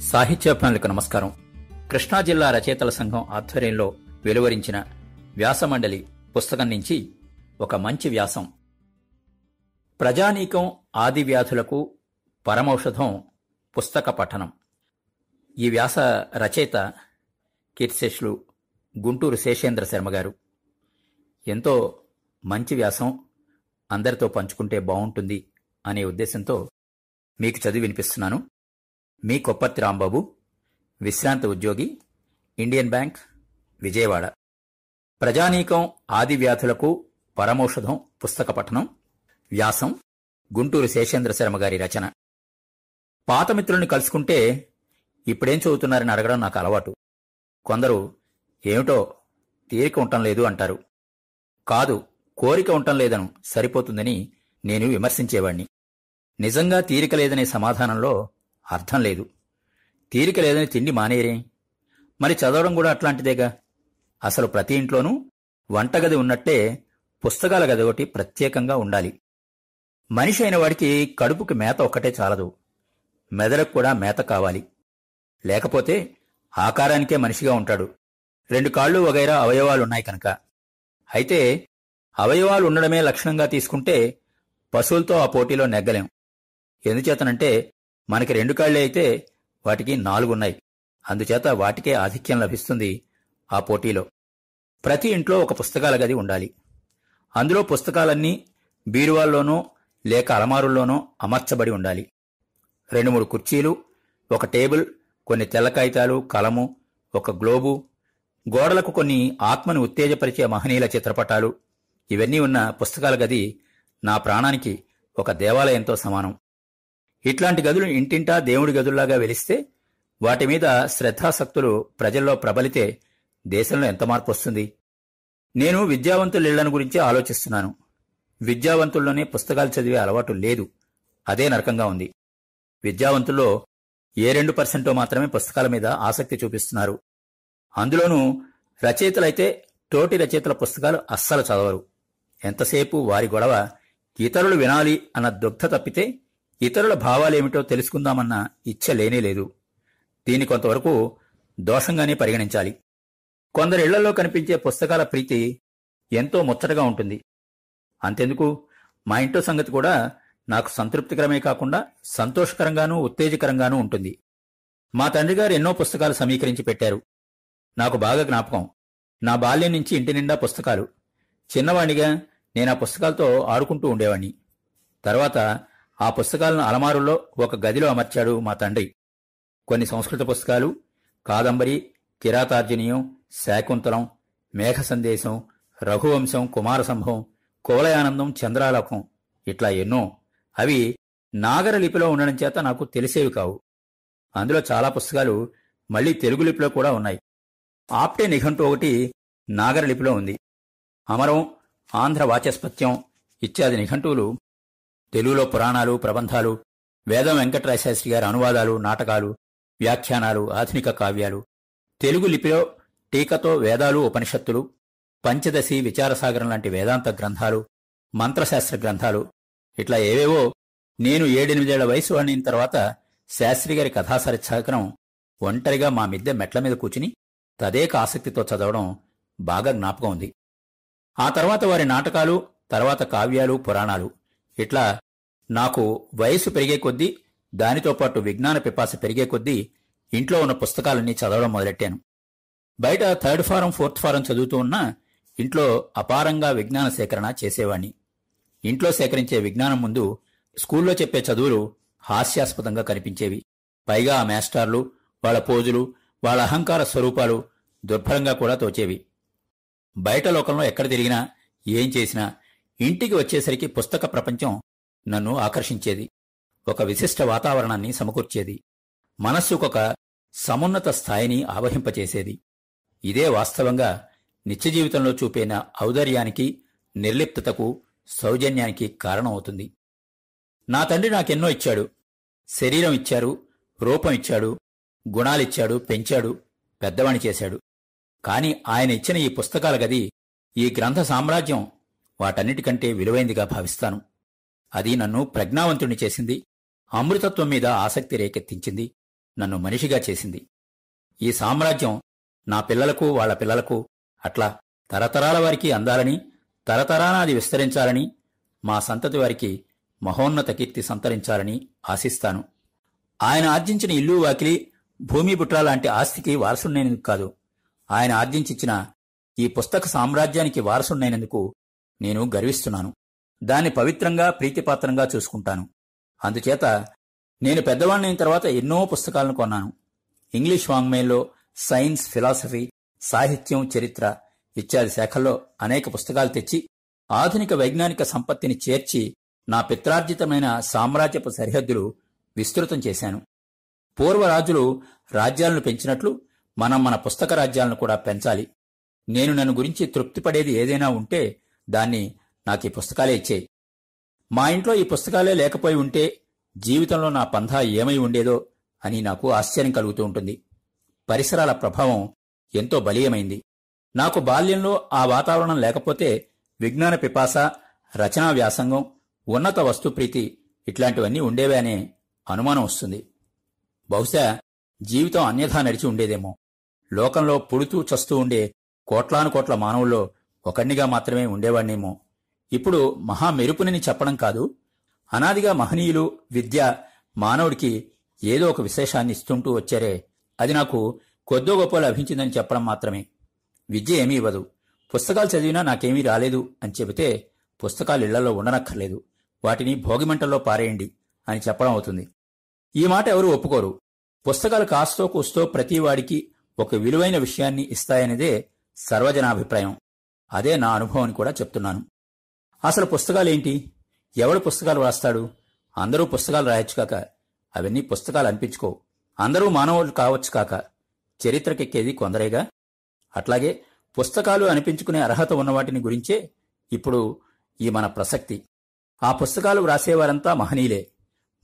సాహిత్యాభిమానులకు నమస్కారం. కృష్ణా జిల్లా రచయితల సంఘం ఆధ్వర్యంలో వెలువరించిన వ్యాసమండలి పుస్తకం నుంచి ఒక మంచి వ్యాసం. ప్రజానీకం ఆది వ్యాధులకు పరమౌషధం పుస్తక పఠనం. ఈ వ్యాస రచయిత కీర్తిశేషులు గుంటూరు శేషేంద్ర శర్మ గారు. ఎంతో మంచి వ్యాసం అందరితో పంచుకుంటే బాగుంటుంది అనే ఉద్దేశంతో మీకు చదివి వినిపిస్తున్నాను. మీ కొప్పర్తి రాంబాబు విశ్రాంత ఉద్యోగి ఇండియన్ బ్యాంక్ విజయవాడ. ప్రజానీకం ఆది వ్యాధులకు పరమౌషధం పుస్తక పఠనం వ్యాసం గుంటూరు శేషేంద్ర శర్మ గారి రచన. పాత మిత్రుల్ని కలుసుకుంటే ఇప్పుడేం చదువుతున్నారని అడగడం నాకు అలవాటు. కొందరు ఏమిటో తీరిక ఉండటం లేదు అంటారు. కాదు కోరిక ఉండటం లేదను సరిపోతుందని నేను విమర్శించేవాణ్ణి. నిజంగా తీరిక లేదనే సమాధానంలో అర్థం లేదు. తీరిక లేదని తిండి మానేయరే మరి చదవడం కూడా అట్లాంటిదేగా? అసలు ప్రతి ఇంట్లోనూ వంటగది ఉన్నట్టే పుస్తకాల గది ఒకటి ప్రత్యేకంగా ఉండాలి. మనిషి అయిన వాడికి కడుపుకి మేత ఒక్కటే చాలదు. మెదడుకు కూడా మేత కావాలి. లేకపోతే ఆకారానికే మనిషిగా ఉంటాడు. రెండు కాళ్ళు వగైరా అవయవాలున్నాయి కనుక. అయితే అవయవాలు ఉండడమే లక్షణంగా తీసుకుంటే పశువులతో ఆ పోటీలో నెగ్గలేం. ఎందుచేతనంటే మనకి రెండు కాళ్ళే అయితే వాటికి నాలుగున్నాయి. అందుచేత వాటికే ఆధిక్యం లభిస్తుంది ఆ పోటీలో. ప్రతి ఇంట్లో ఒక పుస్తకాల గది ఉండాలి. అందులో పుస్తకాలన్నీ బీరువాల్లోనో లేక అలమారుల్లోనో అమర్చబడి ఉండాలి. రెండు మూడు కుర్చీలు ఒక టేబుల్ కొన్ని తెల్ల కాగితాలు కలము ఒక గ్లోబు గోడలకు కొన్ని ఆత్మను ఉత్తేజపరిచే మహనీయుల చిత్రపటాలు ఇవన్నీ ఉన్న పుస్తకాల గది నా ప్రాణానికి ఒక దేవాలయంతో సమానం. ఇట్లాంటి గదులు ఇంటింటా దేవుడి గదుల్లాగా వెలిస్తే వాటి మీద శ్రద్ధాసక్తులు ప్రజల్లో ప్రబలితే దేశంలో ఎంత మార్పు వస్తుంది నేను విద్యావంతులిళ్ళను గురించి ఆలోచిస్తున్నాను. విద్యావంతుల్లోనే పుస్తకాలు చదివే అలవాటు లేదు. అదే నరకంగా ఉంది. విద్యావంతుల్లో ఏ రెండు పర్సెంటో మాత్రమే పుస్తకాల మీద ఆసక్తి చూపిస్తున్నారు. అందులోనూ రచయితలైతే తోటి రచయితల పుస్తకాలు అస్సలు చదవరు. ఎంతసేపు వారి గొడవ ఇతరులు వినాలి అన్న దుగ్ధ తప్పితే ఇతరుల భావాలేమిటో తెలుసుకుందామన్న ఇచ్చ లేనేలేదు దీన్ని కొంతవరకు దోషంగానే పరిగణించాలి. కొందరి ఇళ్ళలో కనిపించే పుస్తకాల ప్రీతి ఎంతో ముచ్చటగా ఉంటుంది. అంతెందుకు? మా ఇంట్లో సంగతి కూడా నాకు సంతృప్తికరమే కాకుండా సంతోషకరంగానూ ఉత్తేజకరంగానూ ఉంటుంది. మా తండ్రి గారు ఎన్నో పుస్తకాలు సమీకరించి పెట్టారు. నాకు బాగా జ్ఞాపకం. నా బాల్యం నుంచి ఇంటి నిండా పుస్తకాలు. చిన్నవాణిగా నేను ఆ పుస్తకాలతో ఆడుకుంటూ ఉండేవాణ్ణి. తర్వాత ఆ పుస్తకాలను అలమారుల్లో ఒక గదిలో అమర్చాడు మా తండ్రి. కొన్ని సంస్కృత పుస్తకాలు కాదంబరి కిరాతార్జునీయం శాకుంతలం మేఘ సందేశం రఘువంశం కుమార సంభవం కువలయానందం చంద్రాలోకం ఇట్లా ఎన్నో. అవి నాగర లిపిలో ఉండడం చేత నాకు తెలిసేవి కావు. అందులో చాలా పుస్తకాలు మళ్ళీ తెలుగు లిపిలో కూడా ఉన్నాయి. ఆప్టే నిఘంటు ఒకటి నాగర లిపిలో ఉంది. అమరం ఆంధ్ర వాచస్పత్యం ఇత్యాది నిఘంటువులు తెలుగులో పురాణాలు ప్రబంధాలు వేదం వెంకటరాశాస్త్రి గారి అనువాదాలు నాటకాలు వ్యాఖ్యానాలు ఆధునిక కావ్యాలు. తెలుగు లిపిలో టీకతో వేదాలు ఉపనిషత్తులు పంచదశి విచారసాగరం లాంటి వేదాంత గ్రంథాలు మంత్రశాస్త్ర గ్రంథాలు ఇట్లా ఏవేవో నేను ఏడెనిమిదేళ్ళ వయసు వాడిన తర్వాత శాస్త్రి గారి కథాసరిత్సాగరం ఒంటరిగా మా మిద్దె మెట్ల మీద కూర్చుని తదేక ఆసక్తితో చదవడం బాగా జ్ఞాపకం ఉంది. ఆ తర్వాత వారి నాటకాలు తర్వాత కావ్యాలు పురాణాలు ఇట్లా నాకు వయసు పెరిగే కొద్దీ దానితో పాటు విజ్ఞాన పిపాస పెరిగే కొద్దీ ఇంట్లో ఉన్న పుస్తకాలన్నీ చదవడం మొదలెట్టాను. బయట థర్డ్ ఫారం ఫోర్త్ ఫారం చదువుతూ ఉన్నా ఇంట్లో అపారంగా విజ్ఞాన సేకరణ చేసేవాణ్ణి. ఇంట్లో సేకరించే విజ్ఞానం ముందు స్కూల్లో చెప్పే చదువులు హాస్యాస్పదంగా కనిపించేవి. పైగా ఆ మాస్టార్లు వాళ్ళ పోజులు వాళ్ళ అహంకార స్వరూపాలు దుర్భరంగా కూడా తోచేవి. బయట లోకంలో ఎక్కడ తిరిగినా ఏం చేసినా ఇంటికి వచ్చేసరికి పుస్తక ప్రపంచం నన్ను ఆకర్షించేది. ఒక విశిష్ట వాతావరణాన్ని సమకూర్చేది. మనస్సుకొక సమున్నత స్థాయిని ఆవహింపచేసేది. ఇదే వాస్తవంగా నిత్య జీవితంలో చూపేన ఔదర్యానికి నిర్లిప్తతకు సౌజన్యానికి కారణమవుతుంది. నా తండ్రి నాకెన్నో ఇచ్చాడు. శరీరం ఇచ్చారు రూపం ఇచ్చాడు గుణాలిచ్చాడు పెంచాడు పెద్దవాణి చేశాడు. కాని ఆయన ఇచ్చిన ఈ పుస్తకాల గది ఈ గ్రంథ సామ్రాజ్యం వాటన్నిటికంటే విలువైందిగా భావిస్తాను. అది నన్ను ప్రజ్ఞావంతుణ్ణి చేసింది అమృతత్వం మీద ఆసక్తి రేకెత్తించింది నన్ను మనిషిగా చేసింది. ఈ సామ్రాజ్యం నా పిల్లలకు వాళ్ళ పిల్లలకు అట్లా తరతరాల వారికి అందాలని తరతరాన అది విస్తరించాలని మా సంతతి వారికి మహోన్నత కీర్తి సంతరించాలని ఆశిస్తాను. ఆయన ఆర్జించిన ఇల్లు వాకిలి భూమి బుట్ర లాంటి ఆస్తికి వారసున్నైనందుకు కాదు. ఆయన ఆర్జించిచ్చిన ఈ పుస్తక సామ్రాజ్యానికి వారసున్నైనందుకు నేను గర్విస్తున్నాను. దాన్ని పవిత్రంగా ప్రీతిపాత్రంగా చూసుకుంటాను. అందుచేత నేను పెద్దవాణ్ణైన తర్వాత ఎన్నో పుస్తకాలను కొన్నాను. ఇంగ్లీష్ వాంగ్మయంలో సైన్స్ ఫిలాసఫీ సాహిత్యం చరిత్ర ఇత్యాది శాఖల్లో అనేక పుస్తకాలు తెచ్చి ఆధునిక వైజ్ఞానిక సంపత్తిని చేర్చి నా పిత్రార్జితమైన సామ్రాజ్యపు సరిహద్దులు విస్తృతం చేశాను. పూర్వరాజులు రాజ్యాలను పెంచినట్లు మనం మన పుస్తక రాజ్యాలను కూడా పెంచాలి. నేను నన్ను గురించి తృప్తిపడేది ఏదైనా ఉంటే దాన్ని నాకు ఈ పుస్తకాలే ఇచ్చేయి. మా ఇంట్లో ఈ పుస్తకాలే లేకపోయి ఉంటే జీవితంలో నా పంధా ఏమై ఉండేదో అని నాకు ఆశ్చర్యం కలుగుతూ ఉంటుంది. పరిసరాల ప్రభావం ఎంతో బలీయమైంది. నాకు బాల్యంలో ఆ వాతావరణం లేకపోతే విజ్ఞాన పిపాస రచనా వ్యాసంగం ఉన్నత వస్తుప్రీతి ఇట్లాంటివన్నీ ఉండేవే అనే అనుమానం వస్తుంది. బహుశా జీవితం అన్యథా నడిచి ఉండేదేమో. లోకంలో పుడుతూ చస్తూ ఉండే కోట్లాను కోట్ల మానవుల్లో ఒకణ్ణిగా మాత్రమే ఉండేవాణ్ణేమో. ఇప్పుడు మహా మెరుపునని చెప్పడం కాదు అనాదిగా మహనీయులు విద్య మానవుడికి ఏదో ఒక విశేషాన్ని ఇస్తుంటూ వచ్చారే. అది నాకు కొద్దో గొప్ప లభించిందని చెప్పడం మాత్రమే. విద్య ఏమీ ఇవ్వదు. పుస్తకాలు చదివినా నాకేమీ రాలేదు అని చెబితే పుస్తకాలు ఇళ్ళలో ఉండనక్కర్లేదు. వాటిని భోగిమంటల్లో పారేయండి అని చెప్పడం అవుతుంది. ఈ మాట ఎవరు ఒప్పుకోరు. పుస్తకాలు కాస్తో కూస్తో ప్రతి వాడికి ఒక విలువైన విషయాన్ని ఇస్తాయనేదే సర్వజనాభిప్రాయం. అదే నా అనుభవాన్ని కూడా చెప్తున్నాను. అసలు పుస్తకాలేంటి? ఎవడు పుస్తకాలు రాస్తాడు అందరూ పుస్తకాలు రాయొచ్చు కాక అవన్నీ పుస్తకాలు అనిపించుకో. అందరూ మానవులు కావచ్చు కాక చరిత్రకెక్కేది కొందరేగా? అట్లాగే పుస్తకాలు అనిపించుకునే అర్హత ఉన్న వాటిని గురించే ఇప్పుడు ఈ మన ప్రసక్తి. ఆ పుస్తకాలు వ్రాసేవారంతా మహనీయులే.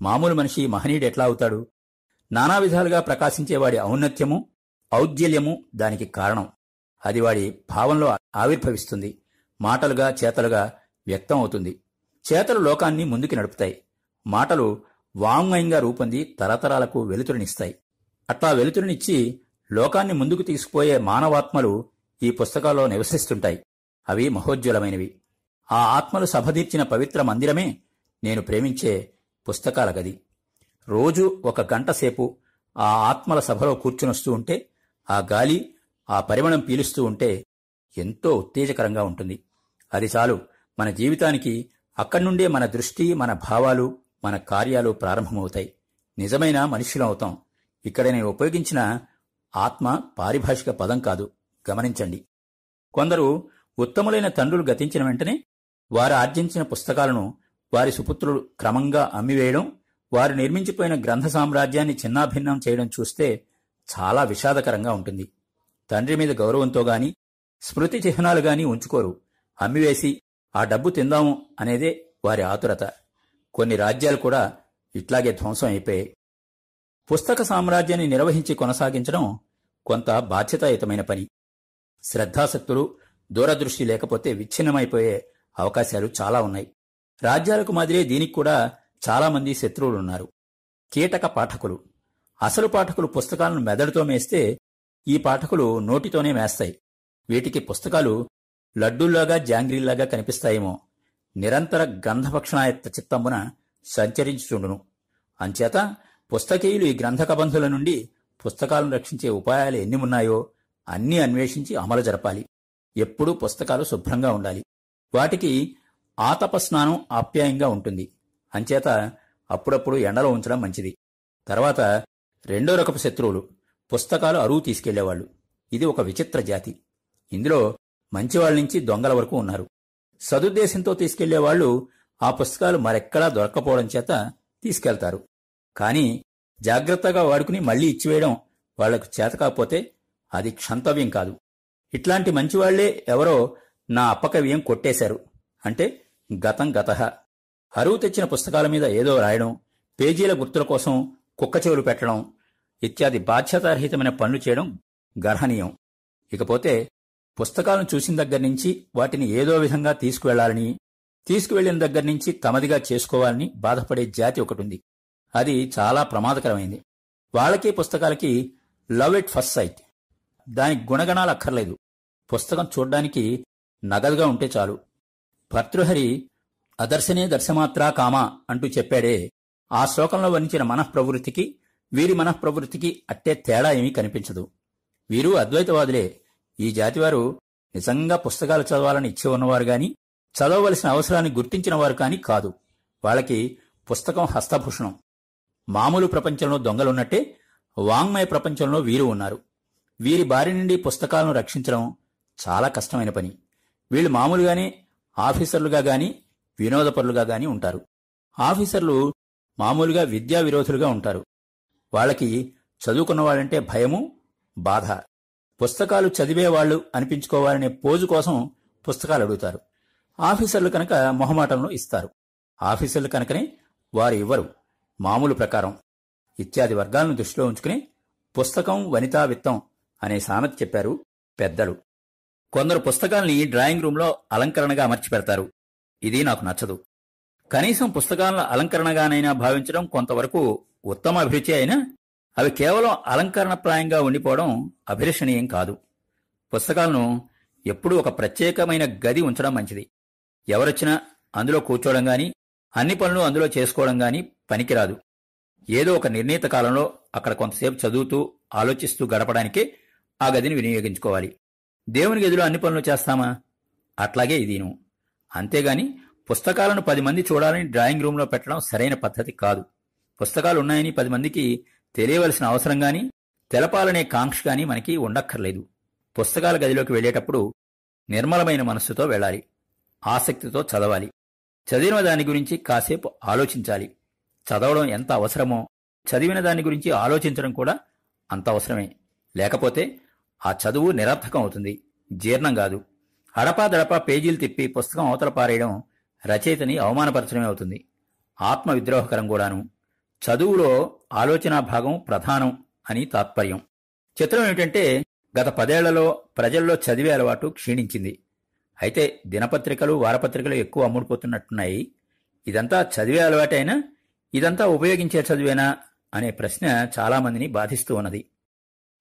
మామూలు మనిషి మహనీయుడు ఎట్లా అవుతాడు? నానా విధాలుగా ప్రకాశించేవాడి ఔన్నత్యము ఔజ్జల్యము దానికి కారణం. అది వాడి భావంలో ఆవిర్భవిస్తుంది. మాటలుగా చేతలుగా వ్యక్తం అవుతుంది. చేతలు లోకాన్ని ముందుకి నడుపుతాయి. మాటలు వాంగ్మయంగా రూపొంది తరతరాలకు వెలుతురునిస్తాయి. అట్లా వెలుతురునిచ్చి లోకాన్ని ముందుకు తీసుకుపోయే మానవాత్మలు ఈ పుస్తకాల్లో నివసిస్తుంటాయి. అవి మహోజ్వలమైనవి. ఆ ఆత్మలు సభదీర్చిన పవిత్ర మందిరమే నేను ప్రేమించే పుస్తకాల గది. రోజు ఒక గంట సేపు ఆ ఆత్మల సభలో కూర్చునొస్తూ ఉంటే ఆ గాలి ఆ పరిమళం పీలుస్తూ ఉంటే ఎంతో ఉత్తేజకరంగా ఉంటుంది. అది చాలు. మన జీవితానికి అక్కడి నుండే మన దృష్టి మన భావాలు మన కార్యాలు ప్రారంభమవుతాయి. నిజమైన మనుష్యులవుతాం ఇక్కడ నేను ఉపయోగించిన ఆత్మ పారిభాషిక పదం కాదు. గమనించండి. కొందరు ఉత్తములైన తండ్రులు గతించిన వెంటనే వారు ఆర్జించిన పుస్తకాలను వారి సుపుత్రులు క్రమంగా అమ్మివేయడం వారు నిర్మించిపోయిన గ్రంథ సామ్రాజ్యాన్ని చిన్నాభిన్నం చేయడం చూస్తే చాలా విషాదకరంగా ఉంటుంది. తండ్రి మీద గౌరవంతో గాని స్మృతి చిహ్నాలు గాని ఉంచుకోరు. అమ్మివేసి ఆ డబ్బు తిందాము అనేదే వారి ఆతురత. కొన్ని రాజ్యాలు కూడా ఇట్లాగే ధ్వంసం అయిపోయాయి. పుస్తక సామ్రాజ్యాన్ని నిర్వహించి కొనసాగించడం కొంత బాధ్యతాయుతమైన పని. శ్రద్ధాసక్తులు దూరదృష్టి లేకపోతే విచ్ఛిన్నమైపోయే అవకాశాలు చాలా ఉన్నాయి. రాజ్యాలకు మాదిరే దీనికి కూడా చాలా మంది శత్రువులున్నారు. కీటక పాఠకులు. అసలు పాఠకులు పుస్తకాలను మెదడుతో మేస్తే ఈ పాఠకులు నోటితోనే మేస్తాయి. వీటికి పుస్తకాలు లడ్డూల్లాగా జాంగ్రీల్లాగా కనిపిస్తాయేమో. నిరంతర గంధభక్షణాయత్త చిత్తంబున సంచరించుచుండును. అంచేత పుస్తకీయులు ఈ గ్రంథకబంధుల నుండి పుస్తకాలను రక్షించే ఉపాయాలు ఎన్ని ఉన్నాయో అన్నీ అన్వేషించి అమలు జరపాలి. ఎప్పుడూ పుస్తకాలు శుభ్రంగా ఉండాలి. వాటికి ఆతపస్నానం ఆప్యాయంగా ఉంటుంది. అంచేత అప్పుడప్పుడు ఎండలో ఉంచడం మంచిది. తర్వాత రెండో రకపు శత్రువులు పుస్తకాలు అరువు తీసుకెళ్ళేవాళ్ళు ఇది ఒక విచిత్ర జాతి. ఇందులో మంచివాళ్ళ నుంచి దొంగల వరకు ఉన్నారు. సదుద్దేశంతో తీసుకెళ్ళేవాళ్ళు ఆ పుస్తకాలు మరెక్కడా దొరక్కపోవడం చేత తీసుకెళ్తారు. కాని జాగ్రత్తగా వాడుకుని మళ్ళీ ఇచ్చివేయడం వాళ్ళకు చేత కాకపోతే అది క్షంతవ్యం కాదు. ఇట్లాంటి మంచివాళ్ళే ఎవరో నా అప్పకవ్యం కొట్టేశారు. అంటే గతం గత. అరువు తెచ్చిన పుస్తకాల మీద ఏదో రాయడం పేజీల గుర్తుల కోసం కుక్క చెవులు పెట్టడం ఇత్యాది బాధ్యతారహితమైన పనులు చేయడం గర్హనీయం. ఇకపోతే పుస్తకాలను చూసిన దగ్గర నుంచి వాటిని ఏదో విధంగా తీసుకువెళ్ళాలని తీసుకువెళ్ళిన దగ్గర నుంచి తమదిగా చేసుకోవాలని బాధపడే జాతి ఒకటుంది. అది చాలా ప్రమాదకరమైంది. వాళ్ళకి పుస్తకాలకి లవ్ ఇట్ ఫస్ట్ సైట్. దానికి గుణగణాలు అక్కర్లేదు. పుస్తకం చూడ్డానికి నగదుగా ఉంటే చాలు. భర్తృహరి అదర్శనే దర్శమాత్రా కామా అంటూ చెప్పాడే. ఆ శ్లోకంలో వర్ణించిన మనఃప్రవృత్తికి వీరి మనఃప్రవృత్తికి అట్టే తేడా ఏమీ కనిపించదు. వీరు అద్వైతవాదులే. ఈ జాతివారు నిజంగా పుస్తకాలు చదవాలని ఇచ్చి ఉన్నవారు గాని చదవవలసిన అవసరాన్ని గుర్తించిన వారు కాని కాదు. వాళ్ళకి పుస్తకం హస్తభూషణం. మామూలు ప్రపంచంలో దొంగలున్నట్టే వాంగ్మయ ప్రపంచంలో వీరు ఉన్నారు. వీరి బారి నుండి పుస్తకాలను రక్షించడం చాలా కష్టమైన పని. వీళ్ళు మామూలుగానే ఆఫీసర్లుగా గాని వినోదపరులుగా గాని ఉంటారు. ఆఫీసర్లు మామూలుగా విద్యా విరోధులుగా ఉంటారు. వాళ్ళకి చదువుకున్న వాళ్ళంటే భయము బాధ. పుస్తకాలు చదివేవాళ్ళు అనిపించుకోవాలనే పోజు కోసం పుస్తకాలు అడుగుతారు. ఆఫీసర్లు కనుక మొహమాటంలో ఇస్తారు. ఆఫీసర్లు కనుకనే వారు ఇవ్వరు. మామూలు ప్రకారం. ఇత్యాది వర్గాలను దృష్టిలో ఉంచుకుని పుస్తకం వనితా విత్తం అనే సామెత చెప్పారు పెద్దలు. కొందరు పుస్తకాల్ని డ్రాయింగ్ రూంలో అలంకరణగా అమర్చి పెడతారు ఇది నాకు నచ్చదు. కనీసం పుస్తకాలను అలంకరణగానైనా భావించడం కొంతవరకు ఉత్తమ అభిరుచి అయినా అవి కేవలం అలంకరణప్రాయంగా ఉండిపోవడం అభిలషణీయం కాదు. పుస్తకాలను ఎప్పుడూ ఒక ప్రత్యేకమైన గది ఉంచడం మంచిది. ఎవరొచ్చినా అందులో కూర్చోవడం గాని అన్ని పనులు అందులో చేసుకోవడం గాని పనికిరాదు. ఏదో ఒక నిర్ణీత కాలంలో అక్కడ కొంతసేపు చదువుతూ ఆలోచిస్తూ గడపడానికే ఆ గదిని వినియోగించుకోవాలి. దేవుని గదిలో అన్ని పనులు చేస్తామా? అట్లాగే ఇదిను. అంతేగాని పుస్తకాలను పది మంది చూడాలని డ్రాయింగ్ రూంలో పెట్టడం సరైన పద్ధతి కాదు. పుస్తకాలు ఉన్నాయని పది మందికి తెలియవలసిన అవసరం గాని తెలపాలనే కాంక్ష గాని మనకి ఉండక్కర్లేదు. పుస్తకాల గదిలోకి వెళ్ళేటప్పుడు నిర్మలమైన మనస్సుతో వెళ్ళాలి. ఆసక్తితో చదవాలి. చదివిన దాని గురించి కాసేపు ఆలోచించాలి. చదవడం ఎంత అవసరమో చదివిన దాని గురించి ఆలోచించడం కూడా అంత అవసరమే. లేకపోతే ఆ చదువు నిరర్థకం అవుతుంది. జీర్ణం కాదు. హడపాదడపా పేజీలు తిప్పి పుస్తకం అవతల పారేయడం రచయితని అవమానపరచడమే అవుతుంది. ఆత్మ విద్రోహకరం కూడాను. చదువులో ఆలోచనా భాగం ప్రధానం అని తాత్పర్యం. చిత్రం ఏమిటంటే గత పదేళ్ళలో ప్రజల్లో చదివే అలవాటు క్షీణించింది. అయితే దినపత్రికలు వారపత్రికలు ఎక్కువ అమ్ముడుపోతున్నట్టున్నాయి. ఇదంతా చదివే అలవాటైనా ఇదంతా ఉపయోగించే చదివేనా అనే ప్రశ్న చాలామందిని బాధిస్తూ ఉన్నది.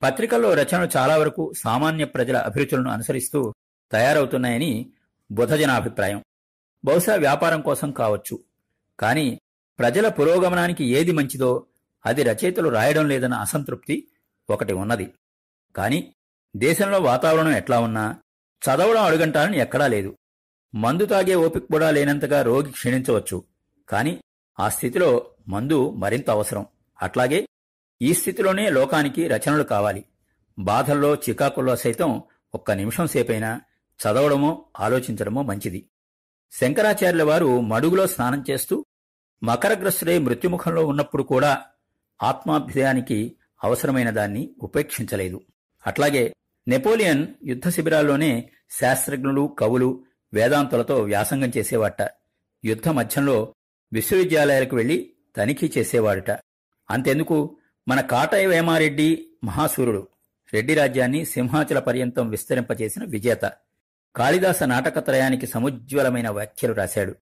పత్రికల్లో రచనలు చాలా వరకు సామాన్య ప్రజల అభిరుచులను అనుసరిస్తూ తయారవుతున్నాయని బుధజనాభిప్రాయం. బహుశా వ్యాపారం కోసం కావచ్చు. కానీ ప్రజల పురోగమనానికి ఏది మంచిదో అది రచయితలు రాయడం లేదన్న అసంతృప్తి ఒకటి ఉన్నది. కాని దేశంలో వాతావరణం ఎట్లా ఉన్నా చదవడం అడుగంటాలని ఎక్కడా లేదు. మందు తాగే ఓపిక కూడా లేనంతగా రోగి క్షీణించవచ్చు. కాని ఆ స్థితిలో మందు మరింత అవసరం. అట్లాగే ఈ స్థితిలోనే లోకానికి రచనలు కావాలి. బాధల్లో చికాకుల్లో సైతం ఒక్క నిమిషం సేపైనా చదవడమో ఆలోచించడమో మంచిది. శంకరాచార్యుల వారు మడుగులో స్నానం చేస్తూ మకరగ్రస్తుడై మృత్యుముఖంలో ఉన్నప్పుడు కూడా ఆత్మాభ్యుదయానికి అవసరమైన దాన్ని ఉపేక్షించలేదు. అట్లాగే నెపోలియన్ యుద్ధ శిబిరాల్లోనే శాస్త్రజ్ఞులు కవులు వేదాంతులతో వ్యాసంగం చేసేవాట. యుద్ధ మధ్యంలో విశ్వవిద్యాలయాలకు వెళ్ళి తనిఖీ చేసేవాడట. అంతెందుకు? మన కాటయ వేమారెడ్డి మహాసూరుడు. రెడ్డి రాజ్యాన్ని సింహాచల పర్యంతం విస్తరింపచేసిన విజేత. కాళిదాస నాటకత్రయానికి సముజ్వలమైన వ్యాఖ్యలు రాశాడు.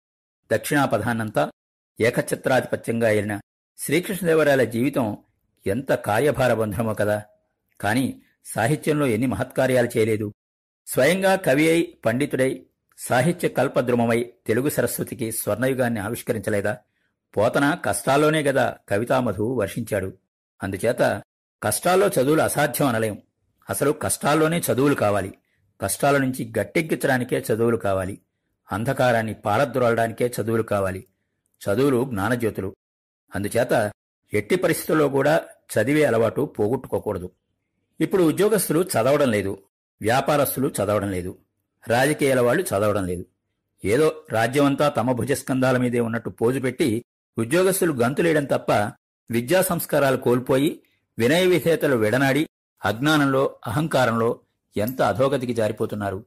దక్షిణాపధాన్నంతా ఏకఛత్రాధిపత్యంగా ఏలిన శ్రీకృష్ణదేవరాయల జీవితం ఎంత కార్యభారబంధనమో కదా. కాని సాహిత్యంలో ఎన్ని మహత్కార్యాలు చేయలేదు. స్వయంగా కవి అయి పండితుడై సాహిత్య కల్పద్రుమమై తెలుగు సరస్వతికి స్వర్ణయుగాన్ని ఆవిష్కరించలేదా? పోతన కష్టాల్లోనే గదా కవితామధు వర్షించాడు. అందుచేత కష్టాల్లో చదువులు అసాధ్యం అనలేం. అసలు కష్టాల్లోనే చదువులు కావాలి. కష్టాల నుంచి గట్టెక్కించడానికే చదువులు కావాలి. అంధకారాన్ని పారద్రోలడానికే చదువులు కావాలి. చదువులు జ్ఞానజ్యోతులు. అందుచేత ఎట్టి పరిస్థితుల్లో కూడా చదివే అలవాటు పోగొట్టుకోకూడదు. ఇప్పుడు ఉద్యోగస్తులు చదవడం లేదు వ్యాపారస్తులు చదవడం లేదు రాజకీయాల వాళ్ళు చదవడం లేదు. ఏదో రాజ్యమంతా తమ భుజస్కంధాల మీదే ఉన్నట్టు పోజు పెట్టి ఉద్యోగస్తులు గంతులేయడం తప్ప విద్యా సంస్కారాలు కోల్పోయి వినయ విధేయతలు విడనాడి అజ్ఞానంలో అహంకారంలో ఎంత అధోగతికి జారిపోతున్నారు.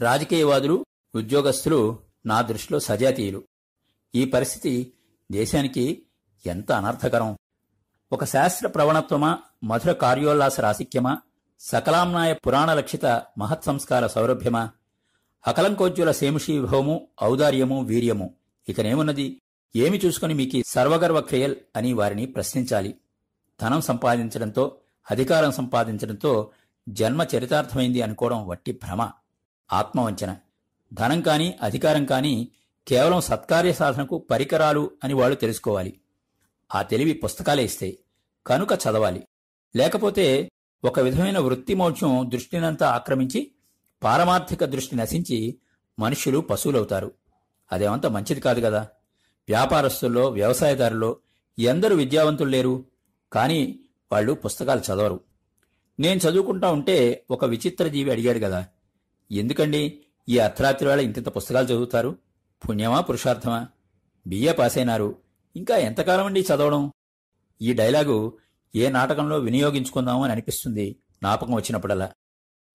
రాజకీయవాదులు ఉద్యోగస్తులు నా దృష్టిలో సజాతీయులు. ఈ పరిస్థితి దేశానికి ఎంత అనర్థకరం? ఒక శాస్త్ర ప్రవణత్వమా మధుర కార్యోల్లాస రాసిక్యమా సకలాంనాయ పురాణ లక్షిత మహత్సంస్కార సౌరభ్యమా? అకలంకోజ్వల సేముషీభవము ఔదార్యము వీర్యము. ఇకనేమున్నది? ఏమి చూసుకుని మీకి సర్వగర్వ క్రియల్ అని వారిని ప్రశ్నించాలి. ధనం సంపాదించడంతో అధికారం సంపాదించడంతో జన్మ చరితార్థమైంది అనుకోవడం వట్టి భ్రమ. ఆత్మవంచన. ధనం కాని అధికారం కాని కేవలం సత్కార్య సాధనకు పరికరాలు అని వాళ్ళు తెలుసుకోవాలి. ఆ తెలివి పుస్తకాలే ఇస్తాయి కనుక చదవాలి. లేకపోతే ఒక విధమైన వృత్తి మోక్షం దృష్టినంతా ఆక్రమించి పారమార్థిక దృష్టి నశించి మనుష్యులు పశువులవుతారు. అదేమంత మంచిది కాదు కదా. వ్యాపారస్తుల్లో వ్యవసాయదారుల్లో ఎందరు విద్యావంతులు లేరు. కానీ వాళ్ళు పుస్తకాలు చదవరు. నేను చదువుకుంటా ఉంటే ఒక విచిత్ర జీవి అడిగాడు కదా. ఎందుకండి ఈ అర్ధరాత్రి వేళ ఇంతింత పుస్తకాలు చదువుతారు? పుణ్యమా పురుషార్థమా? బిఏ పాసైనారు. ఇంకా ఎంతకాలం అండి చదవడం? ఈ డైలాగు ఏ నాటకంలో వినియోగించుకుందామో అని అనిపిస్తుంది జ్ఞాపకం వచ్చినప్పుడల్లా.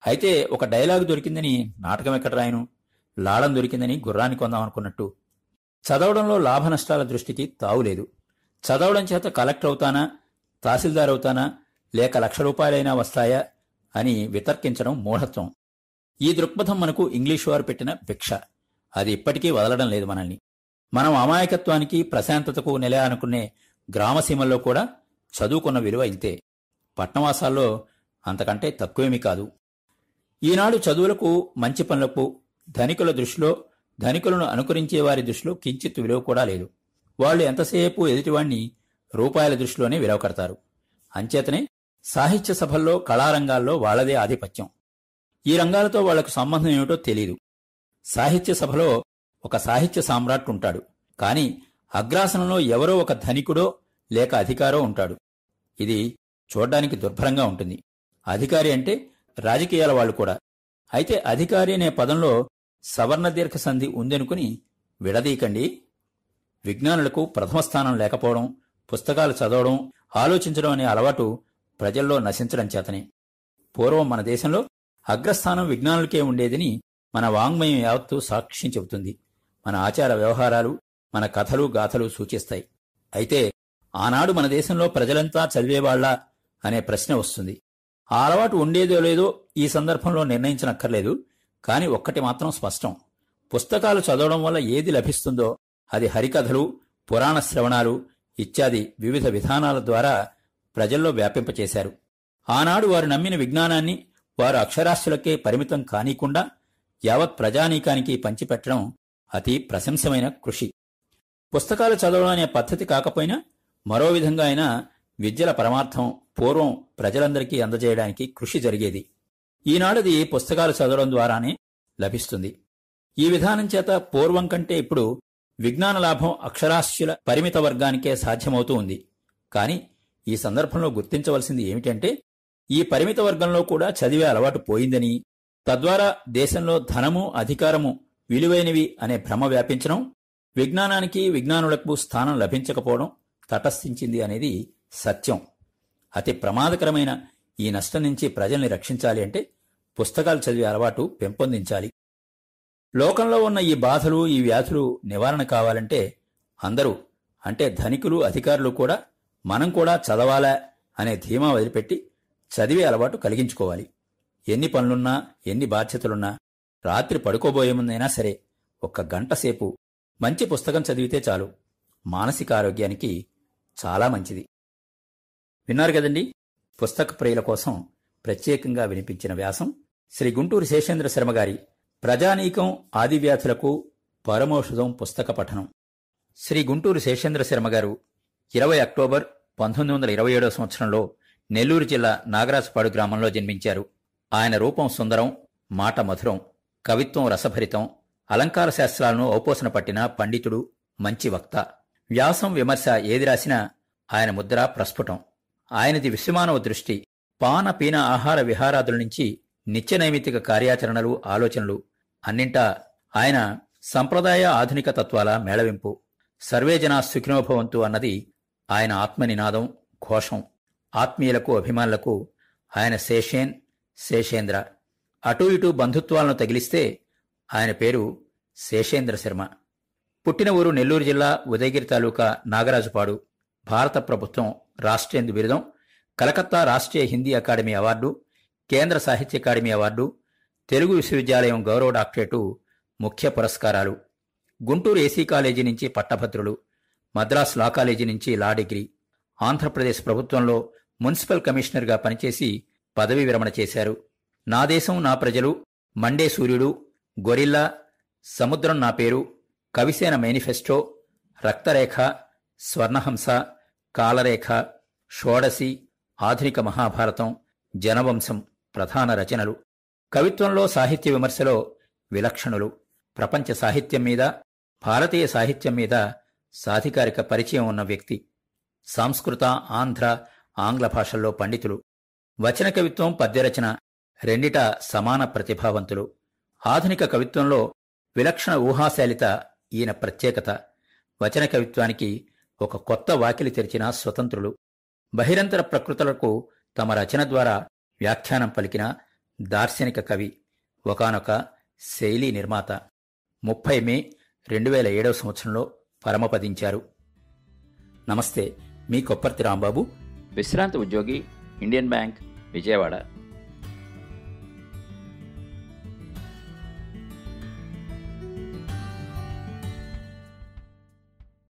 అయితే ఒక డైలాగు దొరికిందని నాటకం ఎక్కడ రాయను? లాడం దొరికిందని గుర్రాన్ని కొందాం అనుకున్నట్టు. చదవడంలో లాభ నష్టాల దృష్టికి తావులేదు చదవడం చేత కలెక్టర్ అవుతానా? తహసీల్దార్ అవుతానా? లేక లక్ష రూపాయలైనా వస్తాయా? అని వితర్కించడం మూఢత్వం. ఈ దృక్పథం మనకు ఇంగ్లీషు వారు పెట్టిన భిక్ష. అది ఇప్పటికీ వదలడం లేదు మనల్ని. మనం అమాయకత్వానికి ప్రశాంతతకు నెల అనుకునే గ్రామసీమల్లో కూడా చదువుకున్న విలువ ఇంతే. పట్నవాసాల్లో అంతకంటే తక్కువేమీ కాదు. ఈనాడు చదువులకు మంచి పనులకు ధనికుల దృష్టిలో ధనికులను అనుకరించే వారి దృష్టిలో కించిత్ విలువ కూడా లేదు. వాళ్ళు ఎంతసేపు ఎదుటివాణ్ణి రూపాయల దృష్టిలోనే విలువ కడతారు అంచేతనే సాహిత్య సభల్లో కళారంగాల్లో వాళ్ళదే ఆధిపత్యం. ఈ రంగాలతో వాళ్ళకు సంబంధం ఏమిటో తెలియదు సాహిత్య సభలో ఒక సాహిత్య సామ్రాట్ ఉంటాడు. కాని అగ్రాసనంలో ఎవరో ఒక ధనికుడో లేక అధికారో ఉంటాడు. ఇది చూడ్డానికి దుర్భరంగా ఉంటుంది. అధికారి అంటే రాజకీయాల వాళ్ళు కూడా. అయితే అధికారి అనే పదంలో సవర్ణ దీర్ఘ సంధి ఉందనుకుని విడదీకండి విజ్ఞానులకు ప్రథమ స్థానం లేకపోవడం పుస్తకాలు చదవడం ఆలోచించడం అనే అలవాటు ప్రజల్లో నశించడం చేతనే. పూర్వం మన దేశంలో అగ్రస్థానం విజ్ఞానులకే ఉండేదని మన వాంగ్మయం యావత్తు సాక్ష్యం చెబుతుంది. మన ఆచార వ్యవహారాలు మన కథలు గాథలు సూచిస్తాయి. అయితే ఆనాడు మన దేశంలో ప్రజలంతా చదివేవాళ్ళా అనే ప్రశ్న వస్తుంది. ఆ అలవాటు ఉండేదో లేదో ఈ సందర్భంలో నిర్ణయించనక్కర్లేదు కాని ఒక్కటి మాత్రం స్పష్టం. పుస్తకాలు చదవడం వల్ల ఏది లభిస్తుందో అది హరికథలు పురాణ శ్రవణాలు ఇత్యాది వివిధ విధానాల ద్వారా ప్రజల్లో వ్యాపింపచేశారు. ఆనాడు వారు నమ్మిన విజ్ఞానాన్ని వారు అక్షరాస్యులకే పరిమితం కానీకుండా యావత్ ప్రజానీకానికి పంచిపెట్టడం అతి ప్రశంసమైన కృషి. పుస్తకాలు చదవడం అనే పద్ధతి కాకపోయినా మరో విధంగా అయినా విద్యల పరమార్థం పూర్వం ప్రజలందరికీ అందజేయడానికి కృషి జరిగేది. ఈనాడది పుస్తకాలు చదవడం ద్వారానే లభిస్తుంది. ఈ విధానం చేత పూర్వం కంటే ఇప్పుడు విజ్ఞాన లాభం అక్షరాస్యుల పరిమిత వర్గానికే సాధ్యమవుతూ ఉంది. కాని ఈ సందర్భంలో గుర్తించవలసింది ఏమిటంటే ఈ పరిమిత వర్గంలో కూడా చదివే అలవాటు పోయిందని తద్వారా దేశంలో ధనము అధికారము విలువైనవి అనే భ్రమ వ్యాపించడం విజ్ఞానానికి విజ్ఞానులకు స్థానం లభించకపోవడం తటస్థించింది అనేది సత్యం. అతి ప్రమాదకరమైన ఈ నష్టం నుంచి ప్రజల్ని రక్షించాలి అంటే పుస్తకాలు చదివే అలవాటు పెంపొందించాలి. లోకంలో ఉన్న ఈ బాధలు ఈ వ్యాధులు నివారణ కావాలంటే అందరూ అంటే ధనికులు అధికారులు కూడా మనం కూడా చదవాలా అనే ధీమా వదిలిపెట్టి చదివే అలవాటు కలిగించుకోవాలి. ఎన్ని పనులున్నా ఎన్ని బాధ్యతలున్నా రాత్రి పడుకోబోయే ముందైనా సరే ఒక్క గంట సేపు మంచి పుస్తకం చదివితే చాలు. మానసిక ఆరోగ్యానికి చాలా మంచిది. విన్నారు కదండి? పుస్తక ప్రియుల కోసం ప్రత్యేకంగా వినిపించిన వ్యాసం శ్రీ గుంటూరు శేషేంద్ర శర్మ గారి ప్రజానీకం ఆదివ్యాధులకు పరమౌషధం పుస్తక పఠనం. శ్రీ గుంటూరు శేషేంద్ర శర్మ గారు ఇరవై అక్టోబర్ పంతొమ్మిది వందల ఇరవై ఏడవ సంవత్సరంలో నెల్లూరు జిల్లా నాగరాజపాడు గ్రామంలో జన్మించారు. ఆయన రూపం సుందరం మాట మధురం కవిత్వం రసభరితం అలంకార శాస్త్రాలను ఔపోసన పట్టిన పండితుడు మంచి వక్త. వ్యాసం విమర్శ ఏది రాసినా ఆయన ముద్ర ప్రస్ఫుటం. ఆయనది విశ్వమానవ దృష్టి. పాన పీన ఆహార విహారాదుల నుంచి నిత్య నైమితిక కార్యాచరణలు ఆలోచనలు. అన్నింటా ఆయన సంప్రదాయ ఆధునిక తత్వాల మేళవింపు. సర్వేజనా సుఖినోభవంతు అన్నది ఆయన ఆత్మనినాదం ఘోషం. ఆత్మీయులకు అభిమానులకు ఆయన శేషేన్ శేషేంద్ర. అటూ ఇటూ బంధుత్వాలను తగిలిస్తే ఆయన పేరు శేషేంద్ర శర్మ. పుట్టిన ఊరు నెల్లూరు జిల్లా ఉదయగిరి తాలూకా నాగరాజుపాడు. భారత ప్రభుత్వం రాష్ట్రేందు బిరుదం. కలకత్తా రాష్ట్రీయ హిందీ అకాడమీ అవార్డు కేంద్ర సాహిత్య అకాడమీ అవార్డు తెలుగు విశ్వవిద్యాలయం గౌరవ డాక్టరేటు ముఖ్య పురస్కారాలు. గుంటూరు ఏసీ కాలేజీ నుంచి పట్టభద్రులు మద్రాస్ లా కాలేజీ నుంచి లా డిగ్రీ. ఆంధ్రప్రదేశ్ ప్రభుత్వంలో మున్సిపల్ కమిషనర్గా పనిచేసి పదవీ విరమణ చేశారు. నా దేశం నా ప్రజలు మండే సూర్యుడు గొరిల్లా సముద్రం నా పేరు కవిసేన మేనిఫెస్టో రక్తరేఖ స్వర్ణహంస కాలరేఖ షోడసి ఆధునిక మహాభారతం జనవంశం ప్రధాన రచనలు. కవిత్వంలో సాహిత్య విమర్శలో విలక్షణులు. ప్రపంచ సాహిత్యం మీద భారతీయ సాహిత్యం మీద సాధికారిక పరిచయం ఉన్న వ్యక్తి. సంస్కృత ఆంధ్ర ఆంగ్ల భాషల్లో పండితులు. వచన కవిత్వం పద్యరచన రెండిట సమాన ప్రతిభావంతులు. ఆధునిక కవిత్వంలో విలక్షణ ఊహాశాలిత ఈయన ప్రత్యేకత. వచన కవిత్వానికి ఒక కొత్త వాకిలి తెరిచిన స్వతంత్రులు. బహిరంతర ప్రకృతులకు తమ రచన ద్వారా వ్యాఖ్యానం పలికిన దార్శనిక కవి ఒకనొక శైలి నిర్మాత. ముప్పై మే రెండు వేల ఏడవ సంవత్సరంలో పరమపదించారు. నమస్తే మీ కొప్పర్తి రాంబాబు. విశ్రాంతి ఉద్యోగి ఇండియన్ బ్యాంక్ విజయవాడ.